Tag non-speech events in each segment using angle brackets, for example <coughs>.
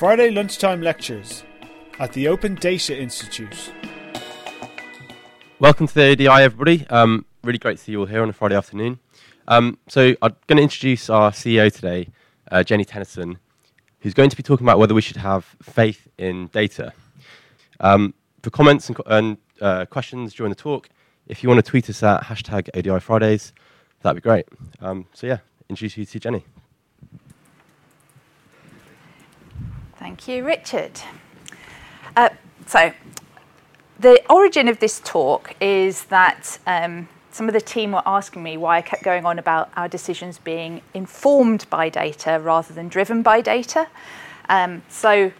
Friday lunchtime lectures at the Open Data Institute. Welcome to the ODI, everybody. Um, really great to see you all here on a Friday afternoon. Um, so, I'm going to introduce our CEO today, uh, Jeni Tennison, who's going to be talking about whether we should have faith in data. Um, for comments and, and uh, questions during the talk, if you want to tweet us at hashtag ODI Fridays, that'd be great. Um, so, yeah, introduce you to Jeni. Thank you, Richard. Uh, so, the origin of this talk is that um, some of the team were asking me why I kept going on about our decisions being informed by data rather than driven by data. Um, so,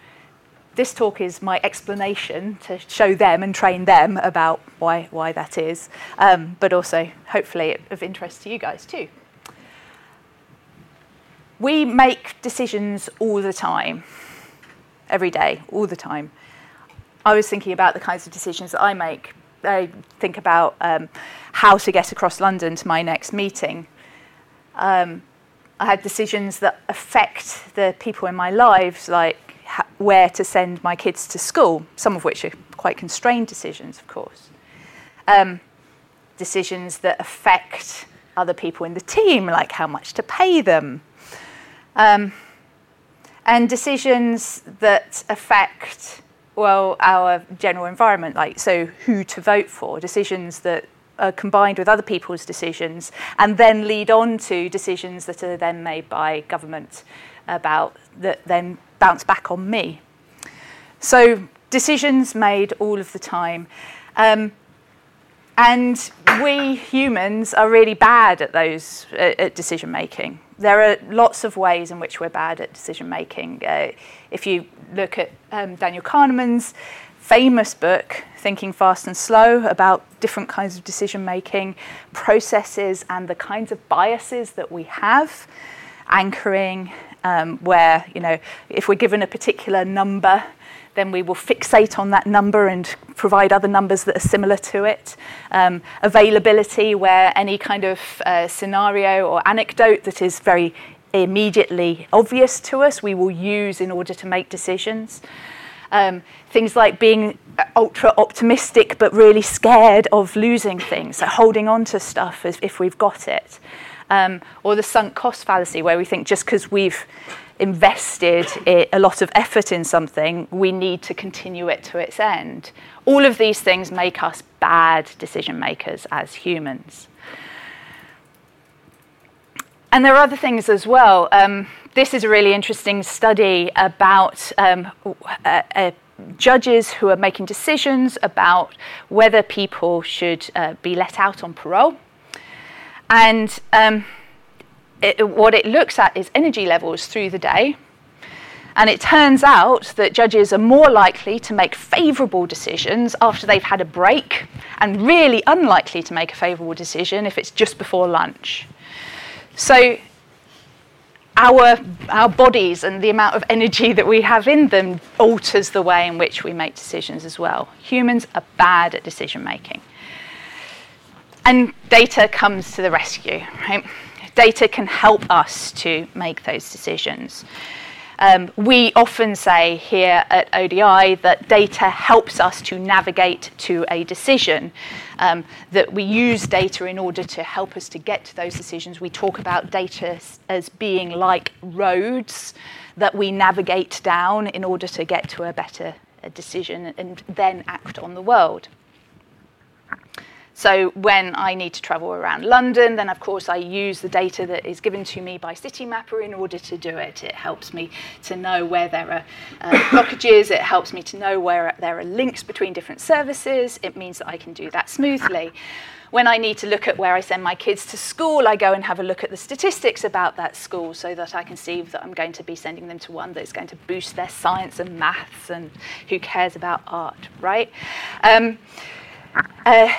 this talk is my explanation to show them and train them about why, why that is, um, but also hopefully of interest to you guys too. We make decisions all the time every day, all the time. I was thinking about the kinds of decisions that I make. I think about um, how to get across London to my next meeting. Um, I had decisions that affect the people in my lives, like ha- where to send my kids to school, some of which are quite constrained decisions, of course. Um, decisions that affect other people in the team, like how much to pay them. Um, and decisions that affect well our general environment like so who to vote for decisions that are combined with other people's decisions and then lead on to decisions that are then made by government about that then bounce back on me. So decisions made all of the time. Um, and we humans are really bad at those at decision making there are lots of ways in which we're bad at decision making. Uh, if you look at um, Daniel Kahneman's famous book, Thinking Fast and Slow, about different kinds of decision making processes and the kinds of biases that we have, anchoring, um, where, you know, if we're given a particular number, then we will fixate on that number and provide other numbers that are similar to it. Um, availability, where any kind of uh, scenario or anecdote that is very immediately obvious to us, we will use in order to make decisions. Um, things like being ultra optimistic but really scared of losing things, so holding on to stuff as if we've got it. Um, or the sunk cost fallacy, where we think just because we've invested a lot of effort in something, we need to continue it to its end. All of these things make us bad decision makers as humans. And there are other things as well. Um, this is a really interesting study about um, uh, uh, judges who are making decisions about whether people should uh, be let out on parole. And um, it, what it looks at is energy levels through the day. And it turns out that judges are more likely to make favourable decisions after they've had a break, and really unlikely to make a favourable decision if it's just before lunch. So, our, our bodies and the amount of energy that we have in them alters the way in which we make decisions as well. Humans are bad at decision making. And data comes to the rescue, right? Data can help us to make those decisions. Um, we often say here at ODI that data helps us to navigate to a decision, um, that we use data in order to help us to get to those decisions. We talk about data as being like roads that we navigate down in order to get to a better decision and then act on the world. So when I need to travel around London, then of course I use the data that is given to me by Citymapper in order to do it. It helps me to know where there are uh, <coughs> blockages. It helps me to know where there are links between different services. It means that I can do that smoothly. When I need to look at where I send my kids to school, I go and have a look at the statistics about that school so that I can see that I'm going to be sending them to one that's going to boost their science and maths and who cares about art, right? Um, uh,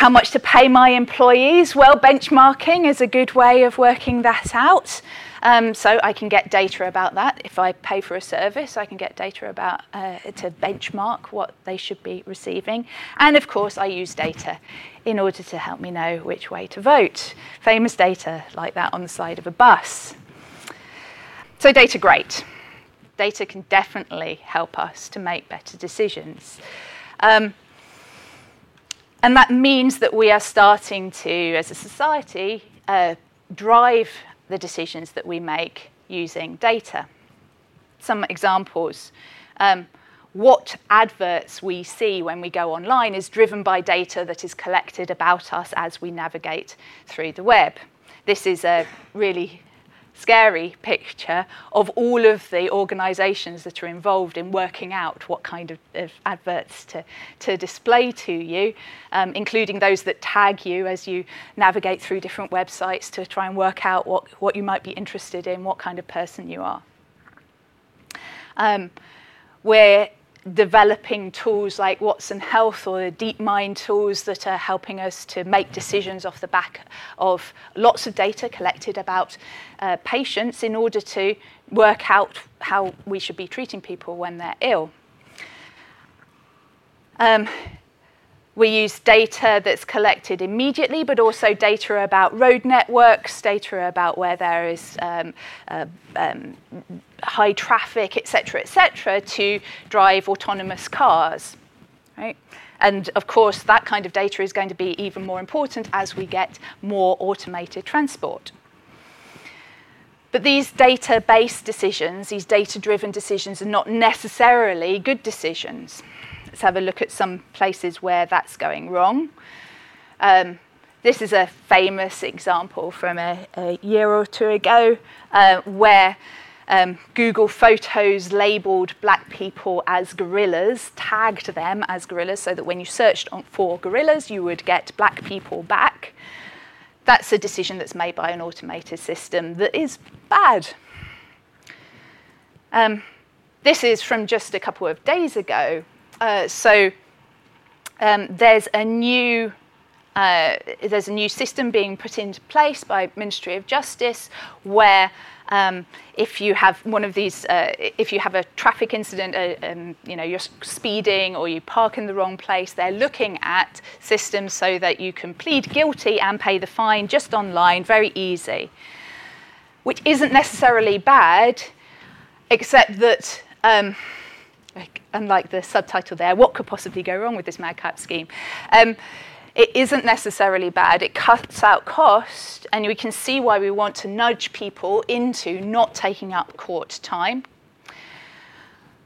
how much to pay my employees? Well, benchmarking is a good way of working that out. Um, so I can get data about that. If I pay for a service, I can get data about uh, to benchmark what they should be receiving. And of course, I use data in order to help me know which way to vote. Famous data like that on the side of a bus. So data, great. Data can definitely help us to make better decisions. Um, and that means that we are starting to, as a society, uh, drive the decisions that we make using data. Some examples. Um, what adverts we see when we go online is driven by data that is collected about us as we navigate through the web. This is a really scary picture of all of the organisations that are involved in working out what kind of, of adverts to, to display to you, um, including those that tag you as you navigate through different websites to try and work out what, what you might be interested in, what kind of person you are. Um, we're developing tools like Watson Health or the DeepMind tools that are helping us to make decisions off the back of lots of data collected about uh, patients in order to work out how we should be treating people when they're ill. Um, we use data that's collected immediately, but also data about road networks, data about where there is um, uh, um, high traffic, etc., etc., to drive autonomous cars. Right? And of course, that kind of data is going to be even more important as we get more automated transport. But these data based decisions, these data driven decisions, are not necessarily good decisions. Let's have a look at some places where that's going wrong. Um, this is a famous example from a, a year or two ago uh, where um, Google Photos labeled black people as gorillas, tagged them as gorillas, so that when you searched for gorillas, you would get black people back. That's a decision that's made by an automated system that is bad. Um, this is from just a couple of days ago. Uh, so um, there's a new uh, there's a new system being put into place by Ministry of Justice where um, if you have one of these, uh, if you have a traffic incident, uh, um, you know, you're speeding or you park in the wrong place, they're looking at systems so that you can plead guilty and pay the fine just online, very easy. Which isn't necessarily bad, except that um, unlike the subtitle there, what could possibly go wrong with this madcap scheme? Um, it isn't necessarily bad. It cuts out cost, and we can see why we want to nudge people into not taking up court time.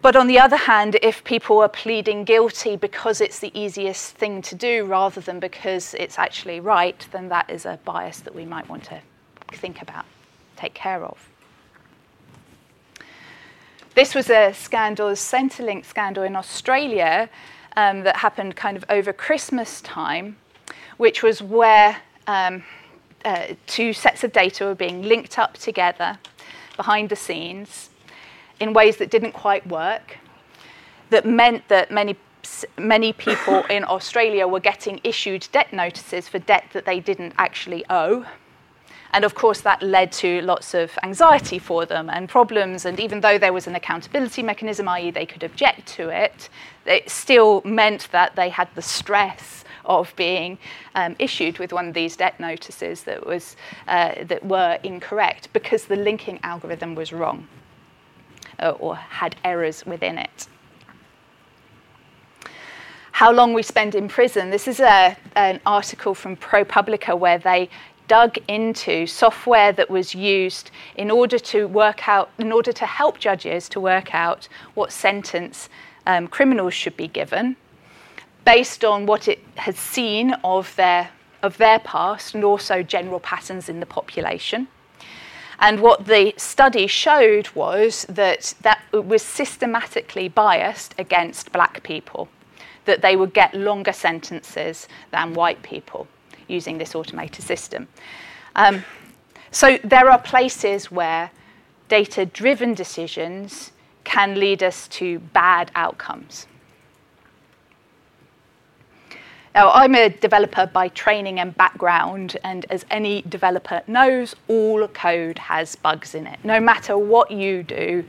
But on the other hand, if people are pleading guilty because it's the easiest thing to do rather than because it's actually right, then that is a bias that we might want to think about, take care of. This was a scandal, a Centrelink scandal in Australia um, that happened kind of over Christmas time, which was where um, uh, two sets of data were being linked up together behind the scenes in ways that didn't quite work, that meant that many many people in Australia were getting issued debt notices for debt that they didn't actually owe. And of course, that led to lots of anxiety for them and problems. And even though there was an accountability mechanism, i.e., they could object to it, it still meant that they had the stress of being um, issued with one of these debt notices that, was, uh, that were incorrect because the linking algorithm was wrong uh, or had errors within it how long we spend in prison. This is a, an article from ProPublica where they dug into software that was used in order to work out, in order to help judges to work out what sentence um, criminals should be given, based on what it has seen of their of their past and also general patterns in the population. And what the study showed was that that was systematically biased against black people, that they would get longer sentences than white people using this automated system. Um, so there are places where data driven decisions can lead us to bad outcomes. Now, I'm a developer by training and background, and as any developer knows, all code has bugs in it. No matter what you do,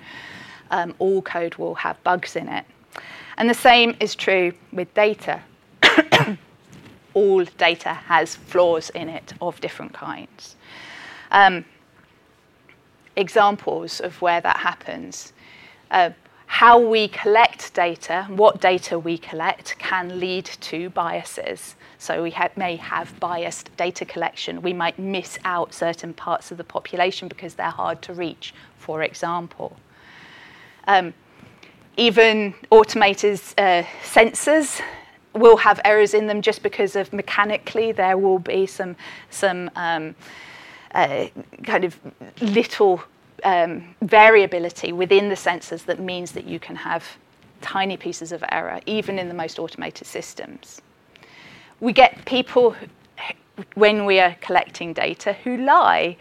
um, all code will have bugs in it. And the same is true with data. <coughs> all data has flaws in it of different kinds. Um, examples of where that happens. uh, how we collect data, what data we collect, can lead to biases. So we ha- may have biased data collection. We might miss out certain parts of the population because they're hard to reach, for example. Um, even automated uh, sensors will have errors in them just because of mechanically there will be some some um, uh, kind of little um, variability within the sensors that means that you can have tiny pieces of error even in the most automated systems. We get people when we are collecting data who lie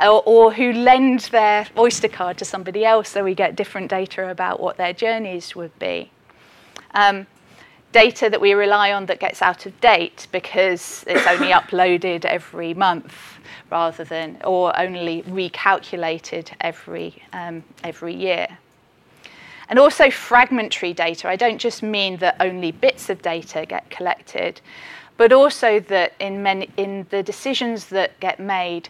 or, who lend their Oyster card to somebody else so we get different data about what their journeys would be. Um, data that we rely on that gets out of date because it's only <coughs> uploaded every month rather than, or only recalculated every, um, every year. And also fragmentary data. I don't just mean that only bits of data get collected, but also that in, many, in the decisions that get made,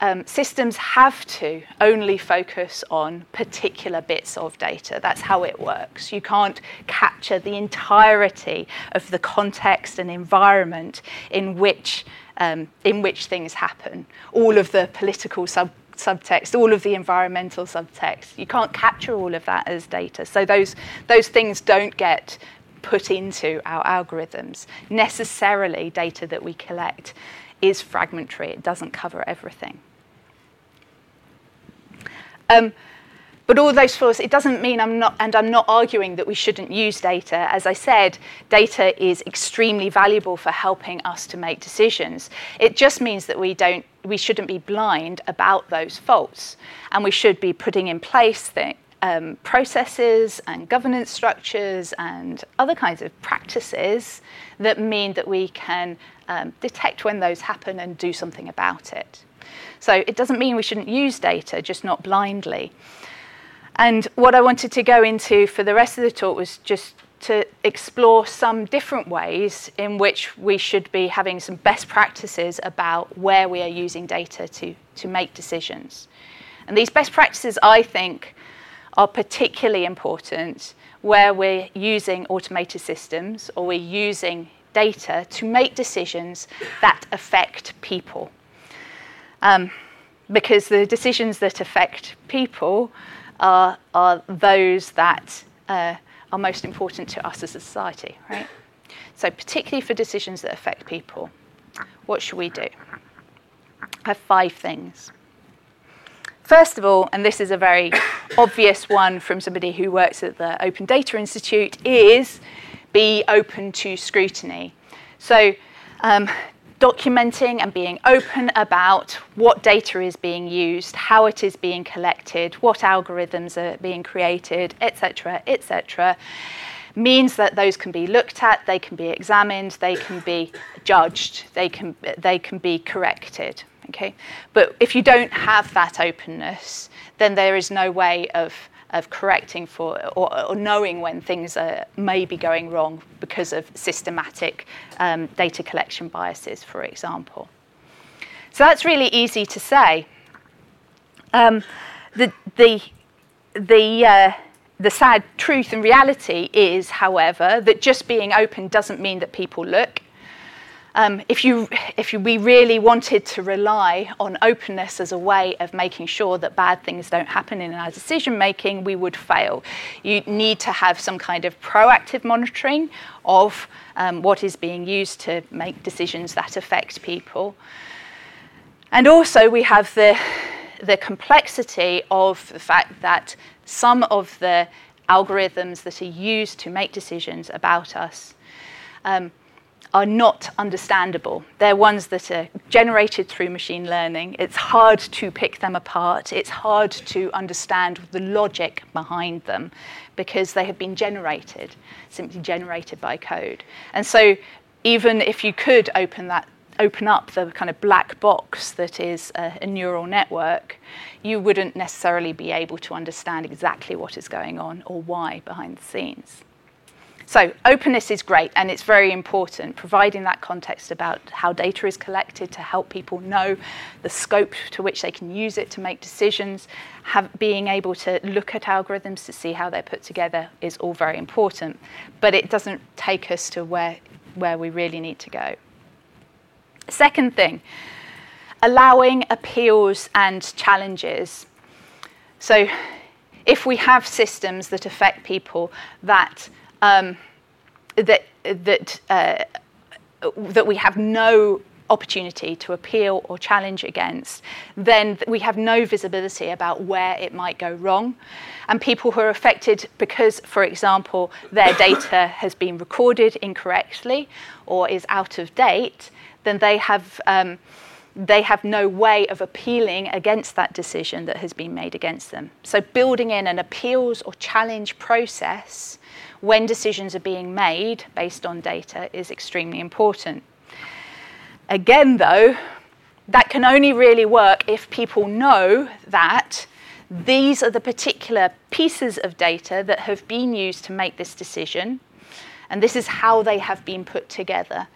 um, systems have to only focus on particular bits of data. That's how it works. You can't capture the entirety of the context and environment in which, um, in which things happen. All of the political sub- subtext, all of the environmental subtext. You can't capture all of that as data. So those, those things don't get put into our algorithms. Necessarily, data that we collect is fragmentary, it doesn't cover everything. Um, but all those flaws, it doesn't mean I'm not, and I'm not arguing that we shouldn't use data. As I said, data is extremely valuable for helping us to make decisions. It just means that we don't, we shouldn't be blind about those faults, and we should be putting in place things um, processes and governance structures and other kinds of practices that mean that we can um, detect when those happen and do something about it. So it doesn't mean we shouldn't use data, just not blindly. And what I wanted to go into for the rest of the talk was just to explore some different ways in which we should be having some best practices about where we are using data to, to make decisions. And these best practices, I think, are particularly important where we're using automated systems or we're using data to make decisions that affect people. Um, because the decisions that affect people are, are those that uh, are most important to us as a society, right? So, particularly for decisions that affect people, what should we do? I have five things. First of all, and this is a very <coughs> obvious one from somebody who works at the Open Data Institute, is be open to scrutiny. So, um, documenting and being open about what data is being used, how it is being collected, what algorithms are being created, etc., etc., means that those can be looked at, they can be examined, they can be judged, they can, they can be corrected. Okay? But if you don't have that openness, then there is no way of, of correcting for or, or knowing when things are, may be going wrong because of systematic um, data collection biases, for example. So that's really easy to say. Um, the, the, the, uh, the sad truth and reality is, however, that just being open doesn't mean that people look. Um, if, you, if we really wanted to rely on openness as a way of making sure that bad things don't happen in our decision making, we would fail. You need to have some kind of proactive monitoring of um, what is being used to make decisions that affect people. And also, we have the, the complexity of the fact that some of the algorithms that are used to make decisions about us. Um, are not understandable. They're ones that are generated through machine learning. It's hard to pick them apart. It's hard to understand the logic behind them because they have been generated, simply generated by code. And so even if you could open that open up the kind of black box that is a, a, neural network, you wouldn't necessarily be able to understand exactly what is going on or why behind the scenes. So openness is great and it's very important, providing that context about how data is collected to help people know the scope to which they can use it to make decisions. Have, being able to look at algorithms to see how they're put together is all very important, but it doesn't take us to where, where we really need to go. Second thing, allowing appeals and challenges. So if we have systems that affect people that um, that that uh, that we have no opportunity to appeal or challenge against, then we have no visibility about where it might go wrong. And people who are affected because, for example, their data has been recorded incorrectly or is out of date, then they have. Um, they have no way of appealing against that decision that has been made against them. So, building in an appeals or challenge process when decisions are being made based on data is extremely important. Again, though, that can only really work if people know that these are the particular pieces of data that have been used to make this decision, and this is how they have been put together.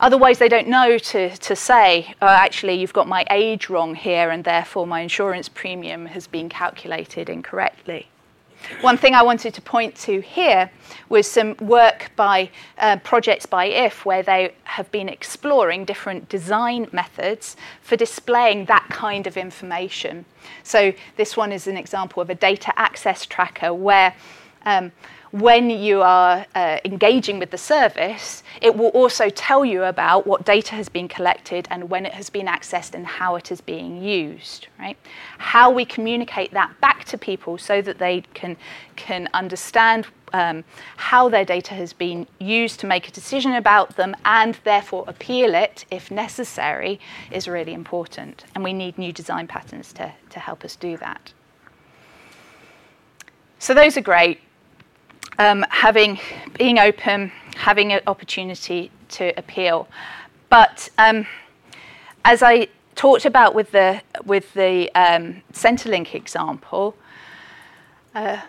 Otherwise, they don't know to, to say, oh, actually, you've got my age wrong here, and therefore my insurance premium has been calculated incorrectly. One thing I wanted to point to here was some work by uh, projects by IF where they have been exploring different design methods for displaying that kind of information. So this one is an example of a data access tracker where um, when you are uh, engaging with the service, it will also tell you about what data has been collected and when it has been accessed and how it is being used. Right? How we communicate that back to people so that they can can understand um, how their data has been used to make a decision about them and therefore appeal it if necessary is really important. And we need new design patterns to, to help us do that. So those are great um, having being open, having an opportunity to appeal. But um, as I talked about with the with the um, Centrelink example, uh,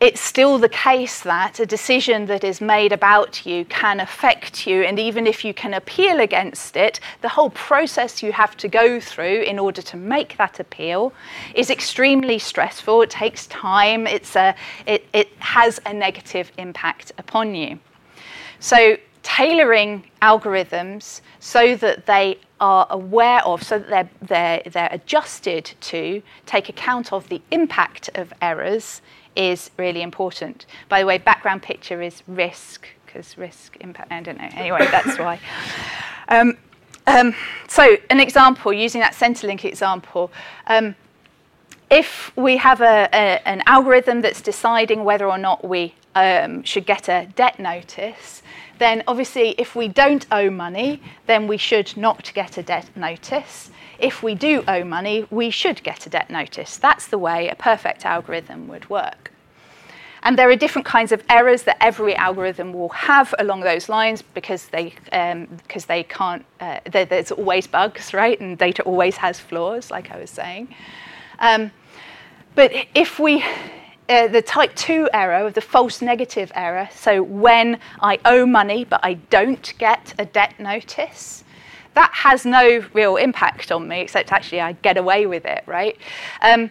it's still the case that a decision that is made about you can affect you, and even if you can appeal against it, the whole process you have to go through in order to make that appeal is extremely stressful. It takes time, it's a, it, it has a negative impact upon you. So, tailoring algorithms so that they are aware of, so that they're, they're, they're adjusted to take account of the impact of errors is really important. By the way, background picture is risk, because risk, impact, I don't know. Anyway, <laughs> that's why. Um, um, so, an example, using that Centrelink example, um, if we have a, a, an algorithm that's deciding whether or not we um, should get a debt notice, then obviously if we don't owe money, then we should not get a debt notice if we do owe money, we should get a debt notice. That's the way a perfect algorithm would work. And there are different kinds of errors that every algorithm will have along those lines because they, um, because they can't, uh, there, there's always bugs, right? And data always has flaws, like I was saying. Um, but if we, uh, the type 2 error, the false negative error, so when I owe money but I don't get a debt notice, that has no real impact on me, except actually I get away with it, right? Um,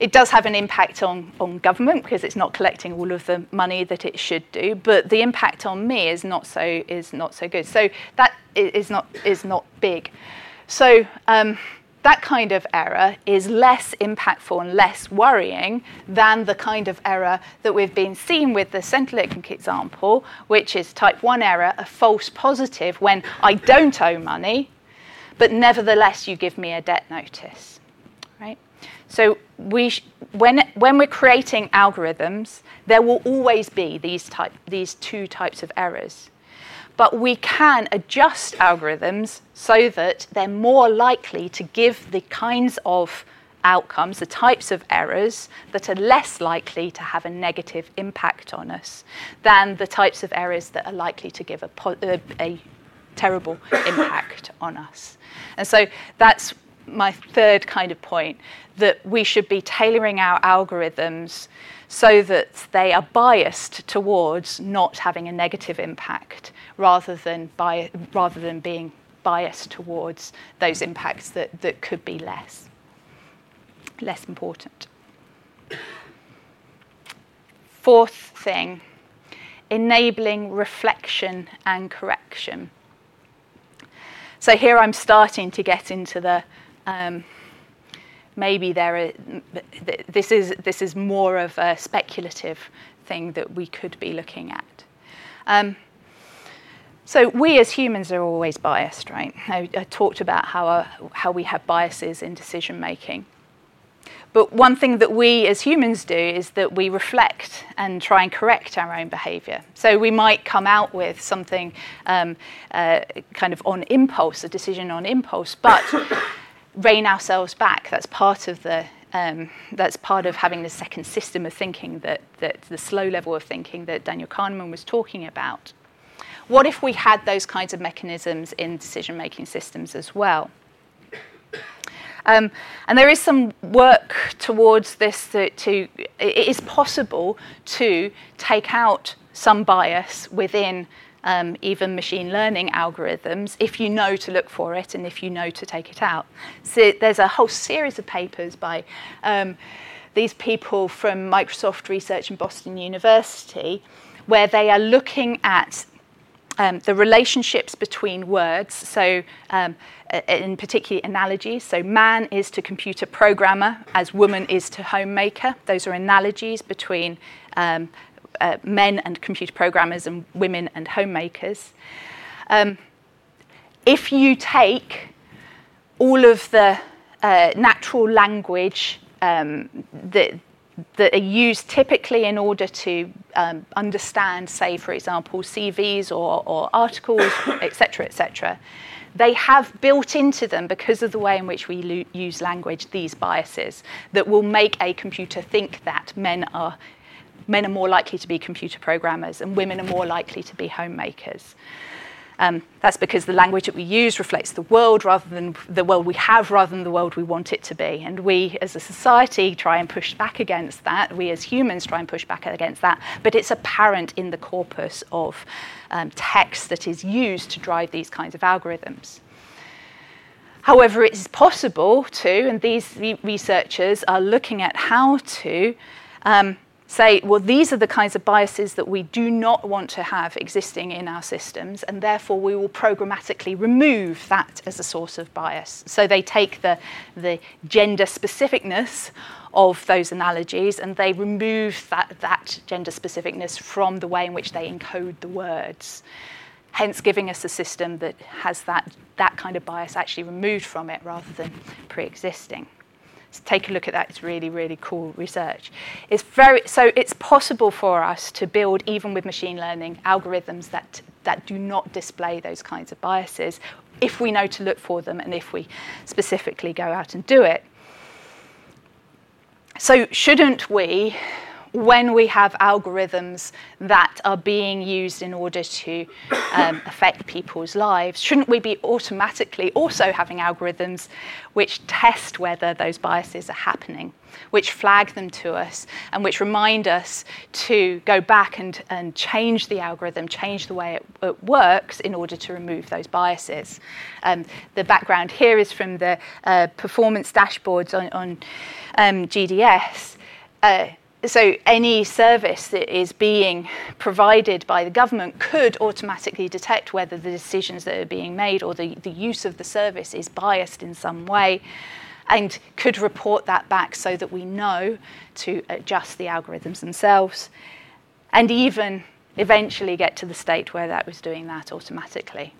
it does have an impact on, on government because it's not collecting all of the money that it should do, but the impact on me is not so is not so good. So that is not is not big. So um, that kind of error is less impactful and less worrying than the kind of error that we've been seeing with the Centrelink example, which is type 1 error, a false positive when I don't owe money, but nevertheless you give me a debt notice. Right? So we sh- when, when we're creating algorithms, there will always be these, type, these two types of errors but we can adjust algorithms so that they're more likely to give the kinds of outcomes, the types of errors that are less likely to have a negative impact on us than the types of errors that are likely to give a, a, uh, a terrible <coughs> impact on us. And so that's my third kind of point that we should be tailoring our algorithms so that they are biased towards not having a negative impact rather than, bi- rather than being biased towards those impacts that, that could be less, less important. Fourth thing, enabling reflection and correction. So here I'm starting to get into the um, maybe there are, this is this is more of a speculative thing that we could be looking at. Um, so we as humans are always biased, right? I, I talked about how uh, how we have biases in decision making. But one thing that we as humans do is that we reflect and try and correct our own behavior. So we might come out with something um, uh, kind of on impulse, a decision on impulse, but <coughs> <coughs> rein ourselves back. That's part of the um, that's part of having the second system of thinking that, that the slow level of thinking that Daniel Kahneman was talking about. What if we had those kinds of mechanisms in decision making systems as well? Um, and there is some work towards this to, to, it is possible to take out some bias within um, even machine learning algorithms if you know to look for it and if you know to take it out. So there's a whole series of papers by um, these people from Microsoft Research and Boston University where they are looking at um, the relationships between words, so um, in particular analogies. So, man is to computer programmer as woman is to homemaker. Those are analogies between um, uh, men and computer programmers and women and homemakers. Um, if you take all of the uh, natural language um, that, that are used typically in order to um, understand, say, for example, CVs or, or articles, <coughs> etc., etc., they have built into them, because of the way in which we lo- use language, these biases that will make a computer think that men are men are more likely to be computer programmers and women are more likely to be homemakers. Um, that's because the language that we use reflects the world rather than the world we have rather than the world we want it to be. And we as a society try and push back against that. We as humans try and push back against that. But it's apparent in the corpus of um, text that is used to drive these kinds of algorithms. However, it is possible to, and these researchers are looking at how to um, say, well, these are the kinds of biases that we do not want to have existing in our systems, and therefore we will programmatically remove that as a source of bias. So they take the, the gender specificness of those analogies and they remove that, that gender specificness from the way in which they encode the words. Hence, giving us a system that has that, that kind of bias actually removed from it rather than pre existing take a look at that. It's really, really cool research. It's very, so it's possible for us to build, even with machine learning, algorithms that, that do not display those kinds of biases if we know to look for them and if we specifically go out and do it. So, shouldn't we when we have algorithms that are being used in order to um, affect people's lives, shouldn't we be automatically also having algorithms which test whether those biases are happening, which flag them to us, and which remind us to go back and, and change the algorithm, change the way it, it works in order to remove those biases? Um, the background here is from the uh, performance dashboards on, on um, GDS. Uh, so any service that is being provided by the government could automatically detect whether the decisions that are being made or the, the use of the service is biased in some way and could report that back so that we know to adjust the algorithms themselves and even eventually get to the state where that was doing that automatically.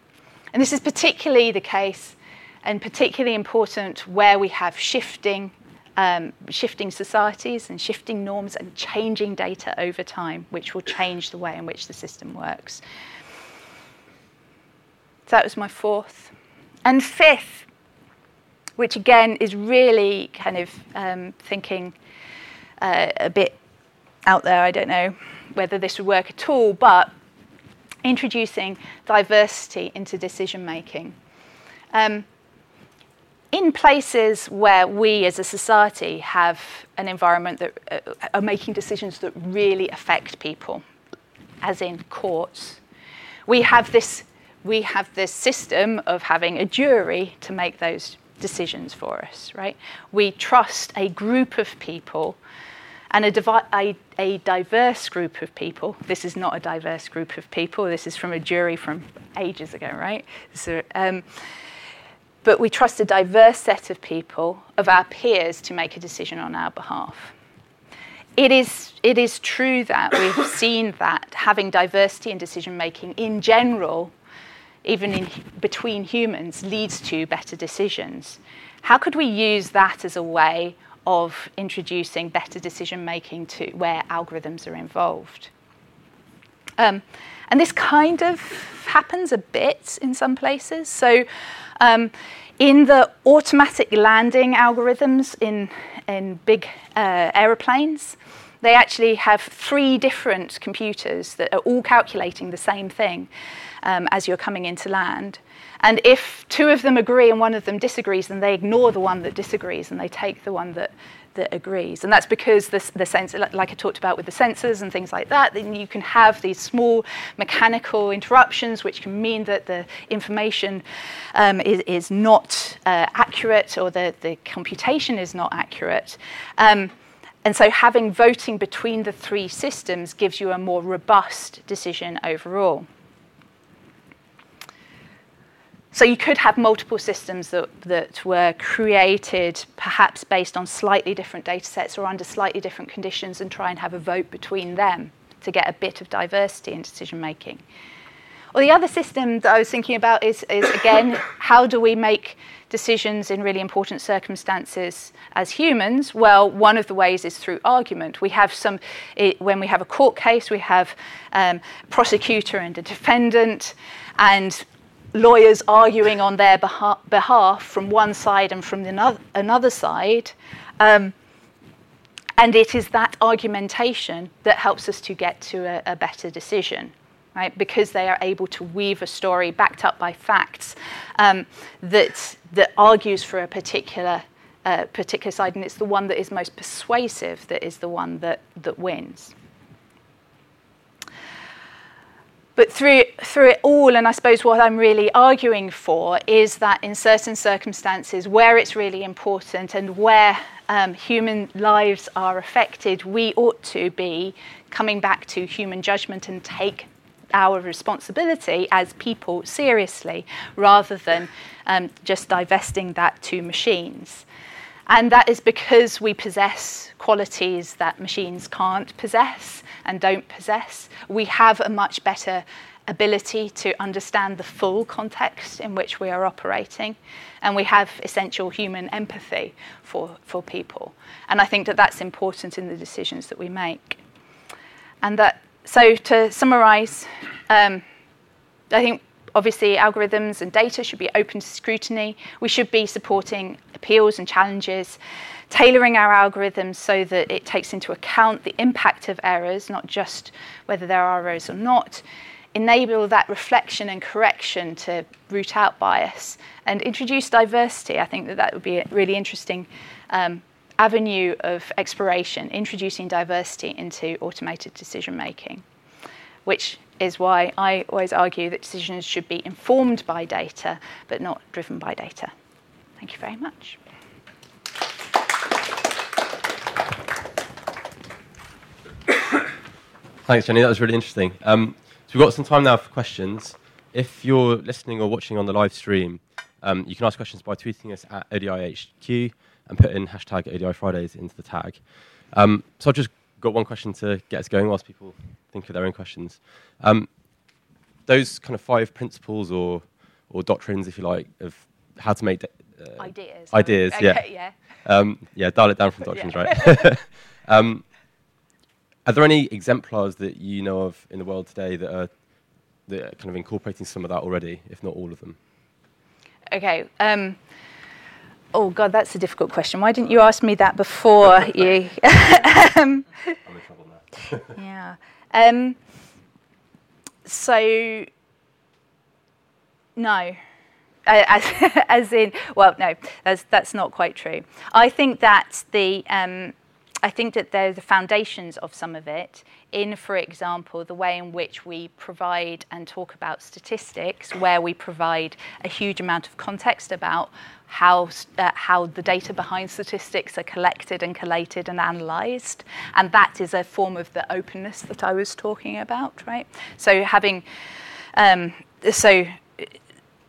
And this is particularly the case and particularly important where we have shifting um, shifting societies and shifting norms and changing data over time, which will change the way in which the system works. So that was my fourth. And fifth, which again is really kind of um, thinking uh, a bit out there, I don't know whether this would work at all, but introducing diversity into decision making. Um, in places where we as a society have an environment that uh, are making decisions that really affect people, as in courts, we have this we have this system of having a jury to make those decisions for us, right? We trust a group of people and a, divi- a, a, diverse group of people. This is not a diverse group of people. This is from a jury from ages ago, right? So, um, but we trust a diverse set of people, of our peers, to make a decision on our behalf. It is, it is true that we've <coughs> seen that having diversity in decision making in general even in, between humans, leads to better decisions. How could we use that as a way of introducing better decision making to where algorithms are involved? Um, and this kind of happens a bit in some places. So, um, in the automatic landing algorithms in, in big uh, aeroplanes, they actually have three different computers that are all calculating the same thing um, as you're coming into land. And if two of them agree and one of them disagrees, then they ignore the one that disagrees and they take the one that, that agrees. And that's because the, the sense, like I talked about with the sensors and things like that, then you can have these small mechanical interruptions which can mean that the information um, is, is not uh, accurate or the, the computation is not accurate. Um, and so having voting between the three systems gives you a more robust decision overall. So you could have multiple systems that, that were created perhaps based on slightly different data sets or under slightly different conditions and try and have a vote between them to get a bit of diversity in decision making. Well, the other system that I was thinking about is, is again, <coughs> how do we make decisions in really important circumstances as humans? Well, one of the ways is through argument. We have some, it, when we have a court case, we have um, prosecutor and a defendant, and lawyers arguing on their beha- behalf from one side and from the another side. Um, and it is that argumentation that helps us to get to a, a, better decision, right? Because they are able to weave a story backed up by facts um, that, that argues for a particular, uh, particular side, and it's the one that is most persuasive that is the one that, that wins. But through, through it all, and I suppose what I'm really arguing for is that in certain circumstances where it's really important and where um, human lives are affected, we ought to be coming back to human judgment and take our responsibility as people seriously rather than um, just divesting that to machines. And that is because we possess qualities that machines can't possess and don't possess. We have a much better ability to understand the full context in which we are operating. And we have essential human empathy for, for people. And I think that that's important in the decisions that we make. And that, so to summarize, um, I think obviously algorithms and data should be open to scrutiny. We should be supporting appeals and challenges, tailoring our algorithms so that it takes into account the impact of errors, not just whether there are errors or not. Enable that reflection and correction to root out bias and introduce diversity. I think that that would be a really interesting um, avenue of exploration, introducing diversity into automated decision making, which is why I always argue that decisions should be informed by data but not driven by data. Thank you very much. Thanks, Jeni. That was really interesting. Um, so we've got some time now for questions. If you're listening or watching on the live stream, um, you can ask questions by tweeting us at ODIHQ and put in hashtag ODI Fridays into the tag. Um, so I've just got one question to get us going whilst people think of their own questions. Um, those kind of five principles or, or doctrines, if you like, of how to make uh, ideas. Ideas, okay, yeah. Yeah. Um, yeah, dial it down from <laughs> doctrines, right? <laughs> um, are there any exemplars that you know of in the world today that are, that are kind of incorporating some of that already, if not all of them? Okay. Um, oh God, that's a difficult question. Why didn't you ask me that before <laughs> you? um, I'm in trouble now. yeah. Um, so, no. as, <laughs> as in, well, no, that's, that's not quite true. I think that the, um, I think that there's the foundations of some of it in, for example, the way in which we provide and talk about statistics, where we provide a huge amount of context about how, uh, how the data behind statistics are collected and collated and analysed. And that is a form of the openness that I was talking about, right? So having, um, so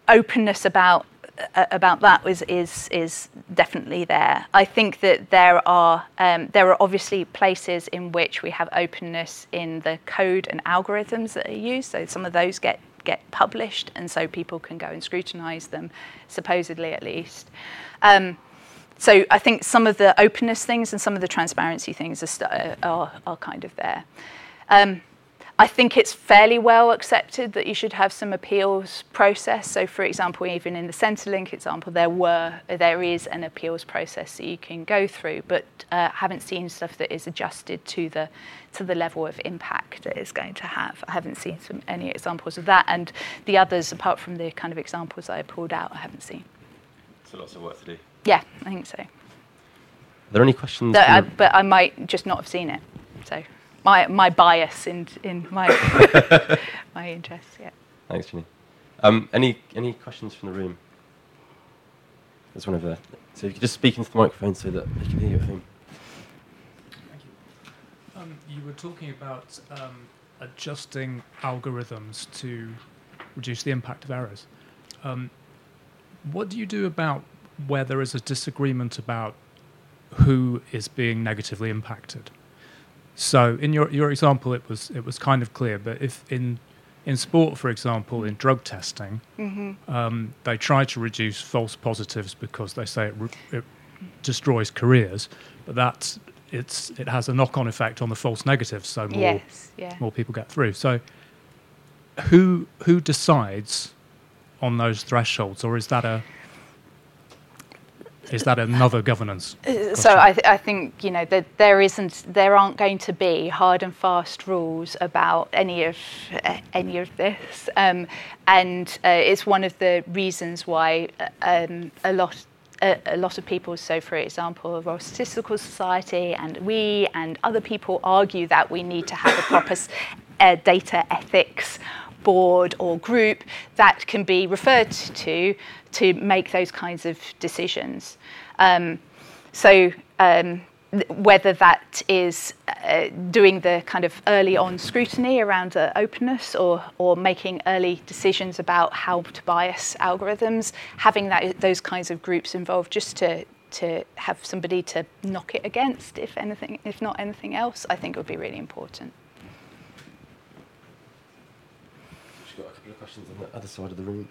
openness about uh, about that is, is is definitely there. I think that there are um, there are obviously places in which we have openness in the code and algorithms that are used. So some of those get get published, and so people can go and scrutinise them, supposedly at least. Um, so I think some of the openness things and some of the transparency things are, st- are, are kind of there. Um, I think it's fairly well accepted that you should have some appeals process. So, for example, even in the Centrelink example, there were there is an appeals process that you can go through, but uh, haven't seen stuff that is adjusted to the to the level of impact that it's going to have. I haven't seen some, any examples of that, and the others, apart from the kind of examples I pulled out, I haven't seen. So lots of work to do. Yeah, I think so. Are there any questions? That I, but I might just not have seen it. So my my bias in in my <laughs> my interest. Yeah. Thanks, Jeni. Um, any any questions from the room? There's one over there. So if you could just speak into the microphone so that they can hear you at home. Thank you. Um, you were talking about um, adjusting algorithms to reduce the impact of errors. Um, what do you do about where there is a disagreement about who is being negatively impacted? So in your, your example, it was it was kind of clear. But if in in sport, for example, in drug testing, Mm-hmm. um, they try to reduce false positives because they say it, re- it destroys careers, but that's it's it has a knock-on effect on the false negatives. So more Yes. Yeah. more people get through. So who who decides on those thresholds, or is that a is that another governance? Uh, So I, th- I think you know that there isn't, there aren't going to be hard and fast rules about any of uh, any of this, um, and uh, it's one of the reasons why uh, um, a lot. A, a lot of people, so for example, the Royal Statistical Society and we and other people argue that we need to have a proper uh, data ethics board or group that can be referred to to make those kinds of decisions. Um, so um, whether that is uh, doing the kind of early on scrutiny around uh, openness or, or making early decisions about how to bias algorithms, having that, those kinds of groups involved just to, to have somebody to knock it against, if anything, if not anything else, I think would be really important. We've got a couple of questions on the other side of the room.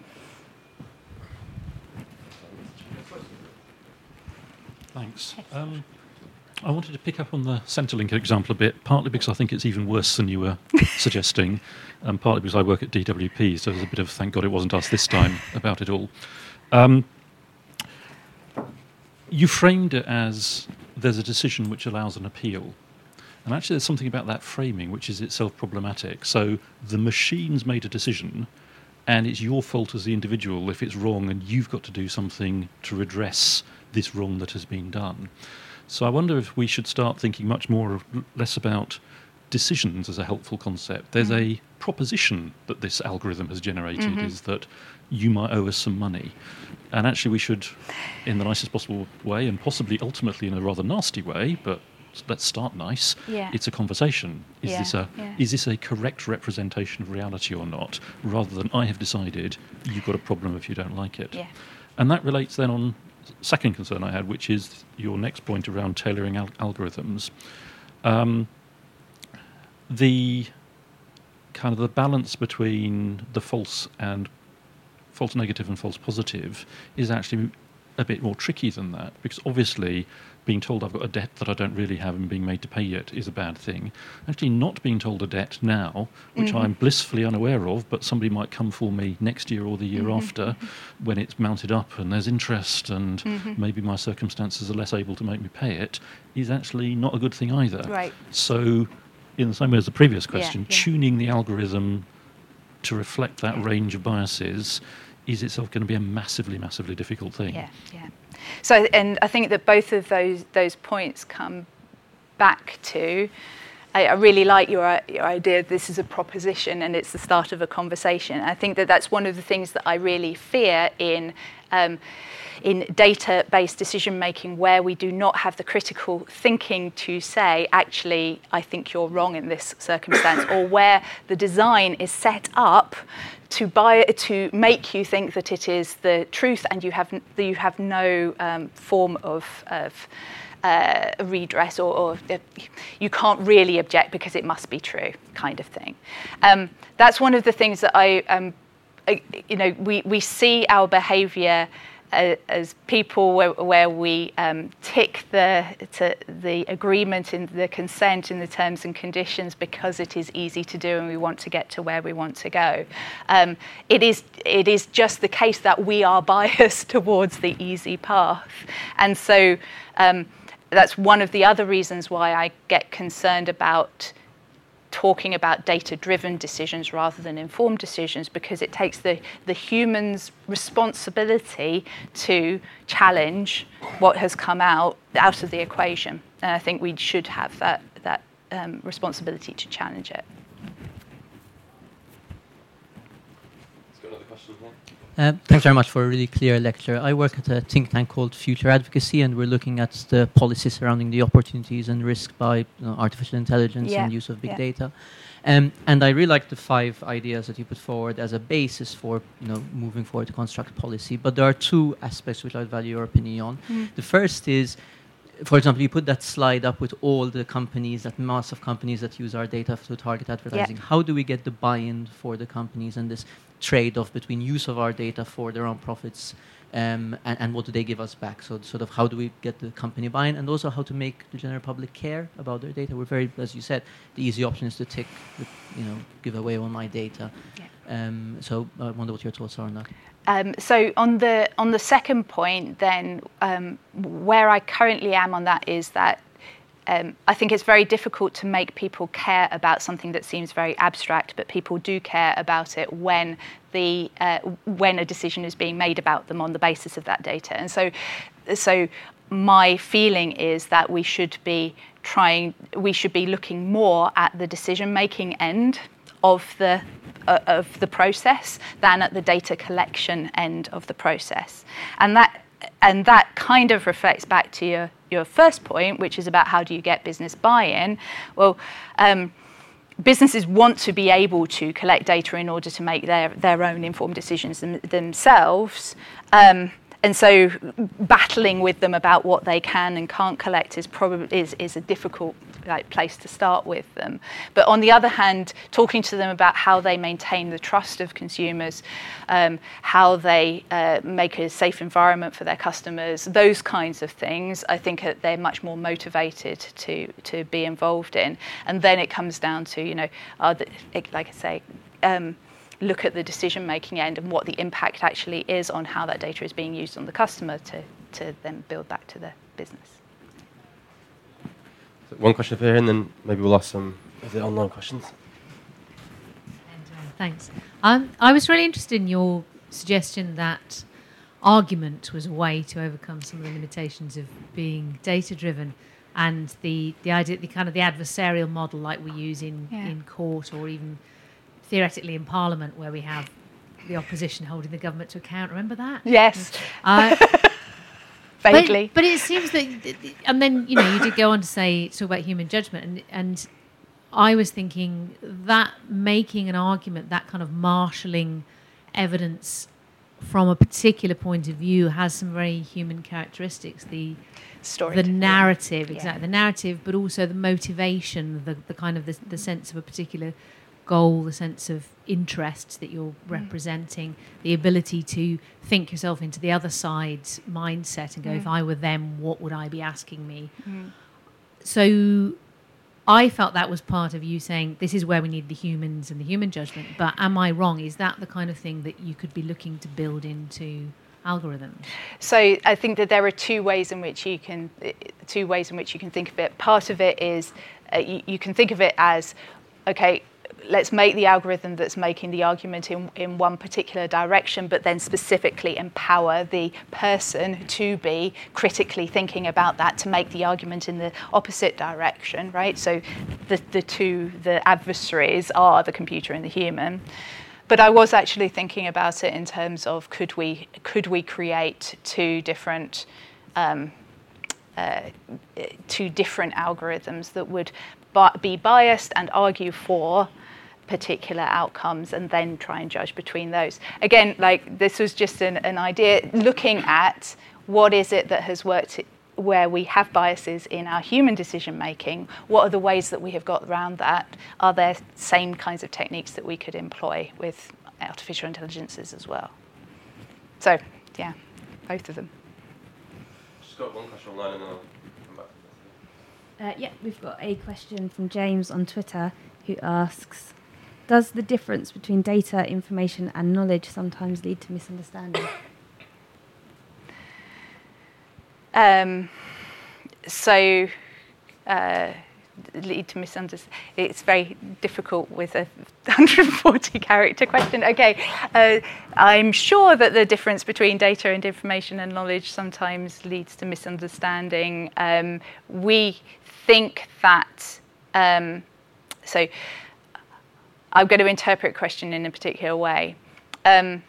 Thanks. Um, I wanted to pick up on the Centrelink example a bit, partly because I think it's even worse than you were <laughs> suggesting, and partly because I work at DWP, so there's a bit of thank God it wasn't us this time <laughs> about it all. Um, you framed it as there's a decision which allows an appeal. And actually, there's something about that framing which is itself problematic. So the machine's made a decision, and it's your fault as the individual if it's wrong, and you've got to do something to redress this wrong that has been done. So I wonder if we should start thinking much more less about decisions as a helpful concept. There's mm. a proposition that this algorithm has generated mm-hmm. is that you might owe us some money. And actually, we should, in the nicest possible way, and possibly ultimately in a rather nasty way, but let's start nice. Yeah. It's a conversation. Is Yeah, this a yeah. is this a correct representation of reality or not? Rather than I have decided you've got a problem if you don't like it. Yeah. And that relates then on second concern I had, which is your next point around tailoring al- algorithms. Um, the kind of the balance between the false and false negative and false positive is actually a bit more tricky than that because obviously being told I've got a debt that I don't really have and being made to pay it is a bad thing. Actually, not being told a debt now, which mm-hmm. I'm blissfully unaware of, but somebody might come for me next year or the year mm-hmm. after when it's mounted up and there's interest and mm-hmm. maybe my circumstances are less able to make me pay it, is actually not a good thing either. Right. So, in the same way as the previous Yeah, question, yeah. tuning the algorithm to reflect that range of biases is itself going to be a massively, massively difficult thing. Yeah, yeah. So, and I think that both of those those points come back to. I, I really like your, your idea. This is a proposition, and it's the start of a conversation. I think that that's one of the things that I really fear in. Um, in data based decision making where we do not have the critical thinking to say, actually, I think you're wrong in this circumstance, or where the design is set up to buy to make you think that it is the truth and you have you have no um, form of, of uh, redress or, or uh, you can't really object because it must be true kind of thing. Um, that's one of the things that I um, I, you know we, we see our behavior as people where, where we um, tick the, the agreement and the consent in the terms and conditions because it is easy to do and we want to get to where we want to go. Um, it, is, it is just the case that we are <laughs> biased towards the easy path. And so um, that's one of the other reasons why I get concerned about talking about data driven decisions rather than informed decisions because it takes the, the human's responsibility to challenge what has come out out of the equation. And I think we should have that, that um, responsibility to challenge it. Uh, thanks very much for a really clear lecture. I work at a think tank called Future Advocacy, and we're looking at the policies surrounding the opportunities and risk by you know, artificial intelligence yeah. and use of big yeah. data. Um, and I really like the five ideas that you put forward as a basis for you know moving forward to construct policy. But there are two aspects which I'd value your opinion on. Mm. The first is for example, you put that slide up with all the companies, that mass of companies that use our data to target advertising. How do we get the buy-in for the companies and this trade-off between use of our data for their own profits um, and, and, what do they give us back? So, sort of, how do we get the company buy-in, and also how to make the general public care about their data? We're very, as you said, the easy option is to tick, the, you know, give away all my data. Yeah. Um, so, I wonder what your thoughts are on that. Um, so, on the on the second point, then, um, where I currently am on that is that um, I think it's very difficult to make people care about something that seems very abstract, but people do care about it when the uh, when a decision is being made about them on the basis of that data. And so, so my feeling is that we should be trying, we should be looking more at the decision-making end of the uh, of the process than at the data collection end of the process, and that and that kind of reflects back to your, your first point, which is about how do you get business buy-in. Well, um, businesses want to be able to collect data in order to make their, their own informed decisions them, themselves. Um, and so battling with them about what they can and can't collect is probably is, is a difficult like, place to start with them. But on the other hand, talking to them about how they maintain the trust of consumers, um, how they uh, make a safe environment for their customers, those kinds of things, I think they're much more motivated to to be involved in. And then it comes down to you know, the, like I say. Um, look at the decision making end and what the impact actually is on how that data is being used on the customer to, to then build back to the business one question for here, and then maybe we'll ask some of the online questions. Thanks. Um, I was really interested in your suggestion that argument was a way to overcome some of the limitations of being data driven and the, the idea the kind of the adversarial model like we use in, yeah. in court or even theoretically in parliament where we have the opposition holding the government to account remember that yes uh, <laughs> vaguely. But, but, it seems that, and then you know, you did go on to say talk about human judgment, and and I was thinking that making an argument, that kind of marshalling evidence from a particular point of view, has some very human characteristics. The story, the narrative, yeah. exactly, the narrative, but also the motivation, the the kind of the, the sense of a particular goal, the sense of interest that you're mm. representing, the ability to think yourself into the other side's mindset and go, mm. if I were them, what would I be asking me? Mm. So I felt that was part of you saying this is where we need the humans and the human judgment. But am I wrong? Is that the kind of thing that you could be looking to build into algorithms? So I think that there are two ways in which you can two ways in which you can think of it. Part of it is uh, you, you can think of it as okay let's make the algorithm that's making the argument in, in one particular direction, but then specifically empower the person to be critically thinking about that to make the argument in the opposite direction, right? So the, the two, the adversaries are the computer and the human. But I was actually thinking about it in terms of could we, could we create two different um, uh, two different algorithms that would be biased and argue for particular outcomes and then try and judge between those. Again, like this was just an, an idea looking at what is it that has worked where we have biases in our human decision making, what are the ways that we have got around that? Are there same kinds of techniques that we could employ with artificial intelligences as well? So, yeah, both of them. Just got one question online and then I'll come back. Uh, yeah, we've got a question from James on Twitter who asks Does the difference between data, information, and knowledge sometimes lead to misunderstanding? Um, so, uh, lead to misunderstanding. It's very difficult with a 140 character question. Okay, uh, I'm sure that the difference between data and information and knowledge sometimes leads to misunderstanding. Um, we think that, um, so I'm going to interpret question in a particular way. Um,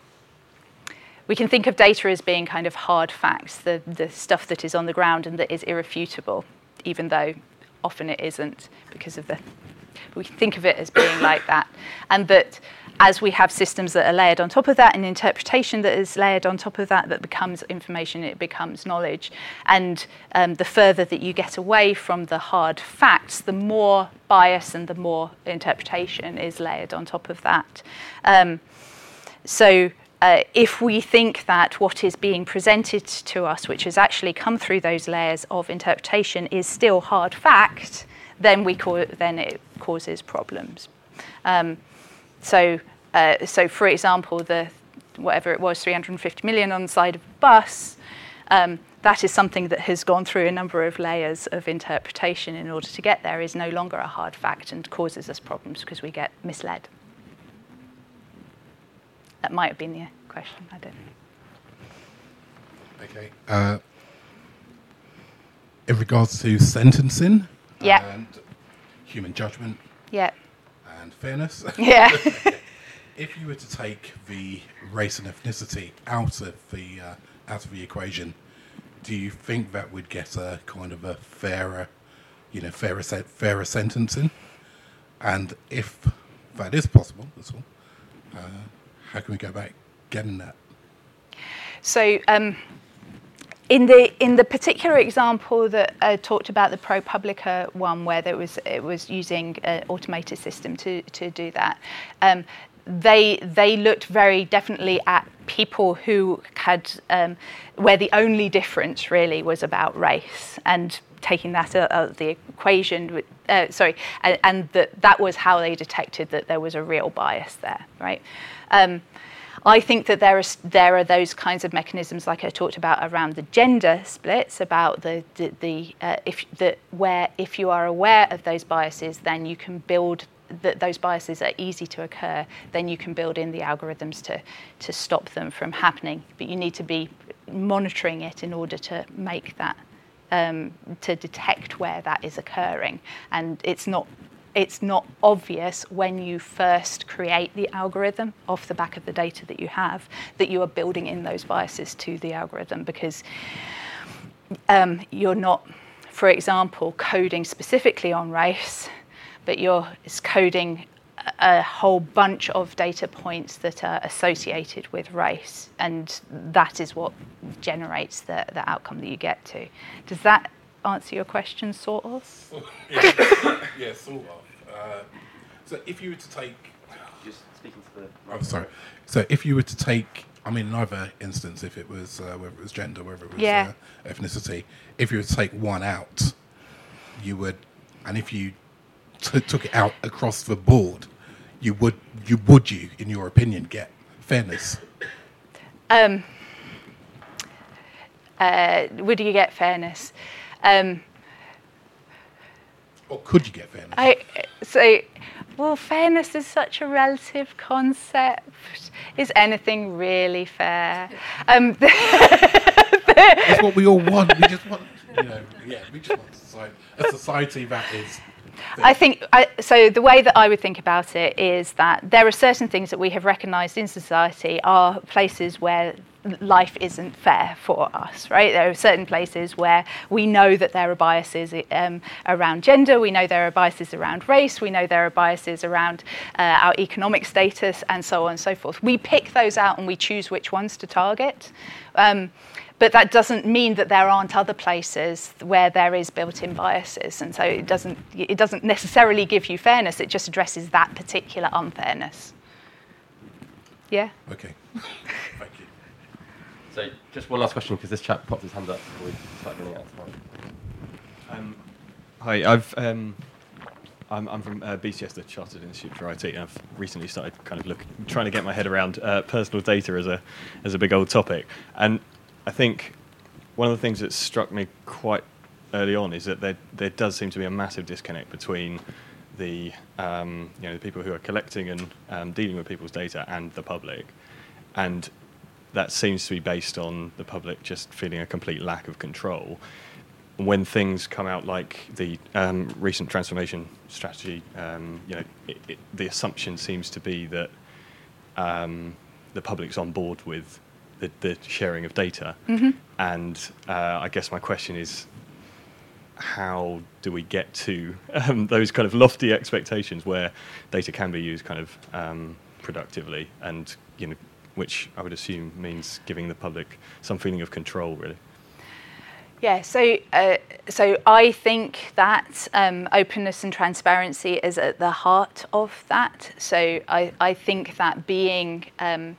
we can think of data as being kind of hard facts, the, the stuff that is on the ground and that is irrefutable, even though often it isn't because of the. We think of it as being like that, and that as we have systems that are layered on top of that, and interpretation that is layered on top of that, that becomes information, it becomes knowledge. And um, the further that you get away from the hard facts, the more bias and the more interpretation is layered on top of that. Um, so uh, if we think that what is being presented to us, which has actually come through those layers of interpretation, is still hard fact, then we call it, then it causes problems. Um, so, uh, so for example, the whatever it was, 350 million on the side of a bus. Um, that is something that has gone through a number of layers of interpretation in order to get there is no longer a hard fact and causes us problems because we get misled. That might have been the question. I don't know. Okay. Uh, in regards to sentencing yeah. and human judgment yeah. And fairness. <laughs> Yeah. <laughs> if you were to take the race and ethnicity out of the uh, out of the equation, do you think that would get a kind of a fairer, you know, fairer fairer sentencing? And if that is possible, that's all. Uh, how can we go about getting that? So, um, in the in the particular example that I talked about, the ProPublica one, where there was it was using an automated system to to do that. Um, they they looked very definitely at people who had um, where the only difference really was about race and taking that out of the equation uh, sorry and, and that that was how they detected that there was a real bias there right um, I think that there are there are those kinds of mechanisms, like I talked about around the gender splits, about the the, the uh, if the where if you are aware of those biases, then you can build that those biases are easy to occur. Then you can build in the algorithms to to stop them from happening. But you need to be monitoring it in order to make that um, to detect where that is occurring. And it's not it's not obvious when you first create the algorithm off the back of the data that you have that you are building in those biases to the algorithm because um, you're not, for example, coding specifically on race, but you're coding a whole bunch of data points that are associated with race, and that is what generates the, the outcome that you get to. Does that answer your question, sort of? <coughs> yeah, <coughs> yeah, sort of. Uh, so if you were to take, just speaking to the. Oh, sorry. So if you were to take, I mean, in either instance, if it was uh, whether it was gender, whether it was yeah. uh, ethnicity, if you were to take one out, you would, and if you t- took it out across the board, you would, you would you, in your opinion, get fairness? Um, uh, would you get fairness? Um, or could you get fairness? I, so well, fairness is such a relative concept. Is anything really fair? Um, <laughs> That's what we all want. We just want, you know, yeah, we just want society, a society that is. I think I, so. The way that I would think about it is that there are certain things that we have recognised in society are places where life isn't fair for us, right? There are certain places where we know that there are biases um, around gender, we know there are biases around race, we know there are biases around uh, our economic status, and so on and so forth. We pick those out and we choose which ones to target. Um, but that doesn't mean that there aren't other places where there is built-in biases, and so it doesn't it doesn't necessarily give you fairness. It just addresses that particular unfairness. Yeah. Okay. <laughs> Just one last question because this chap popped his hand up before we start running out of time. Um, hi, I've um, I'm, I'm from uh, BCS, the Chartered Institute for IT, and I've recently started kind of looking, trying to get my head around uh, personal data as a as a big old topic. And I think one of the things that struck me quite early on is that there there does seem to be a massive disconnect between the um, you know the people who are collecting and um, dealing with people's data and the public, and that seems to be based on the public just feeling a complete lack of control. When things come out like the um, recent transformation strategy, um, you know, it, it, the assumption seems to be that um, the public's on board with the, the sharing of data. Mm-hmm. And uh, I guess my question is, how do we get to um, those kind of lofty expectations where data can be used kind of um, productively and you know which I would assume means giving the public some feeling of control, really. Yeah, so uh, so I think that um, openness and transparency is at the heart of that. So I, I think that being um,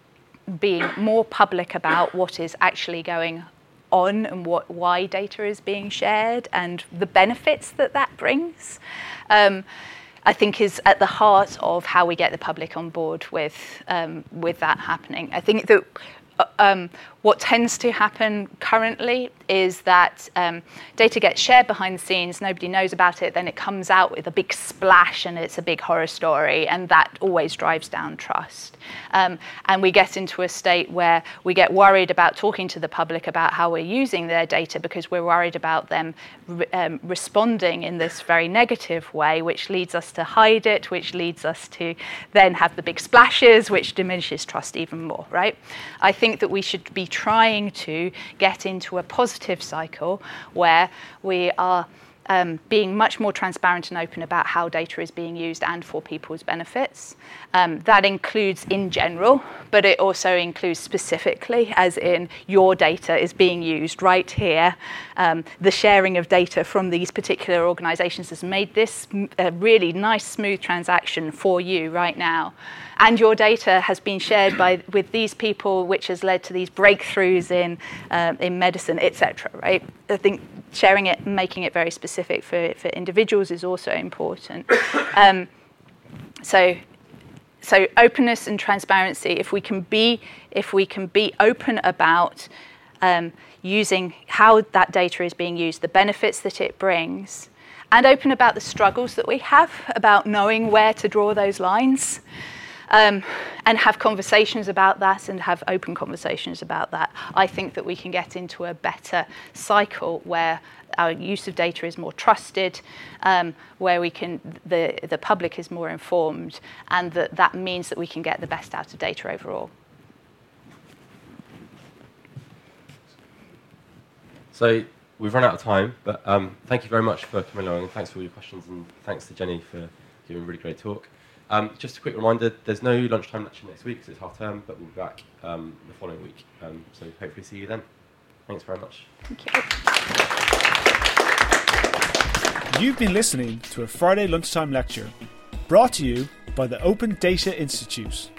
being more public about what is actually going on and what why data is being shared and the benefits that that brings. Um, I think is at the heart of how we get the public on board with um, with that happening. I think that uh, um, what tends to happen currently is that um, data gets shared behind the scenes, nobody knows about it, then it comes out with a big splash and it's a big horror story, and that always drives down trust. Um, and we get into a state where we get worried about talking to the public about how we're using their data because we're worried about them re- um, responding in this very negative way, which leads us to hide it, which leads us to then have the big splashes, which diminishes trust even more, right? I think that we should be trying to get into a positive cycle where we are um, being much more transparent and open about how data is being used and for people's benefits. Um, that includes in general, but it also includes specifically, as in your data is being used right here. Um, the sharing of data from these particular organizations has made this a really nice, smooth transaction for you right now. And your data has been shared by, with these people, which has led to these breakthroughs in, um, in medicine, etc. Right? I think sharing it making it very specific for, for individuals is also important. <coughs> Um, so so openness and transparency if we can be if we can be open about um, using how that data is being used the benefits that it brings and open about the struggles that we have about knowing where to draw those lines um, and have conversations about that and have open conversations about that i think that we can get into a better cycle where our use of data is more trusted, um, where we can the the public is more informed, and that that means that we can get the best out of data overall. So we've run out of time, but um, thank you very much for coming along, and thanks for all your questions, and thanks to Jeni for giving a really great talk. Um, just a quick reminder: there's no lunchtime lecture next week because it's half term, but we'll be back um, the following week. Um, so hopefully see you then. Thanks very much. Thank you. You've been listening to a Friday lunchtime lecture brought to you by the Open Data Institute.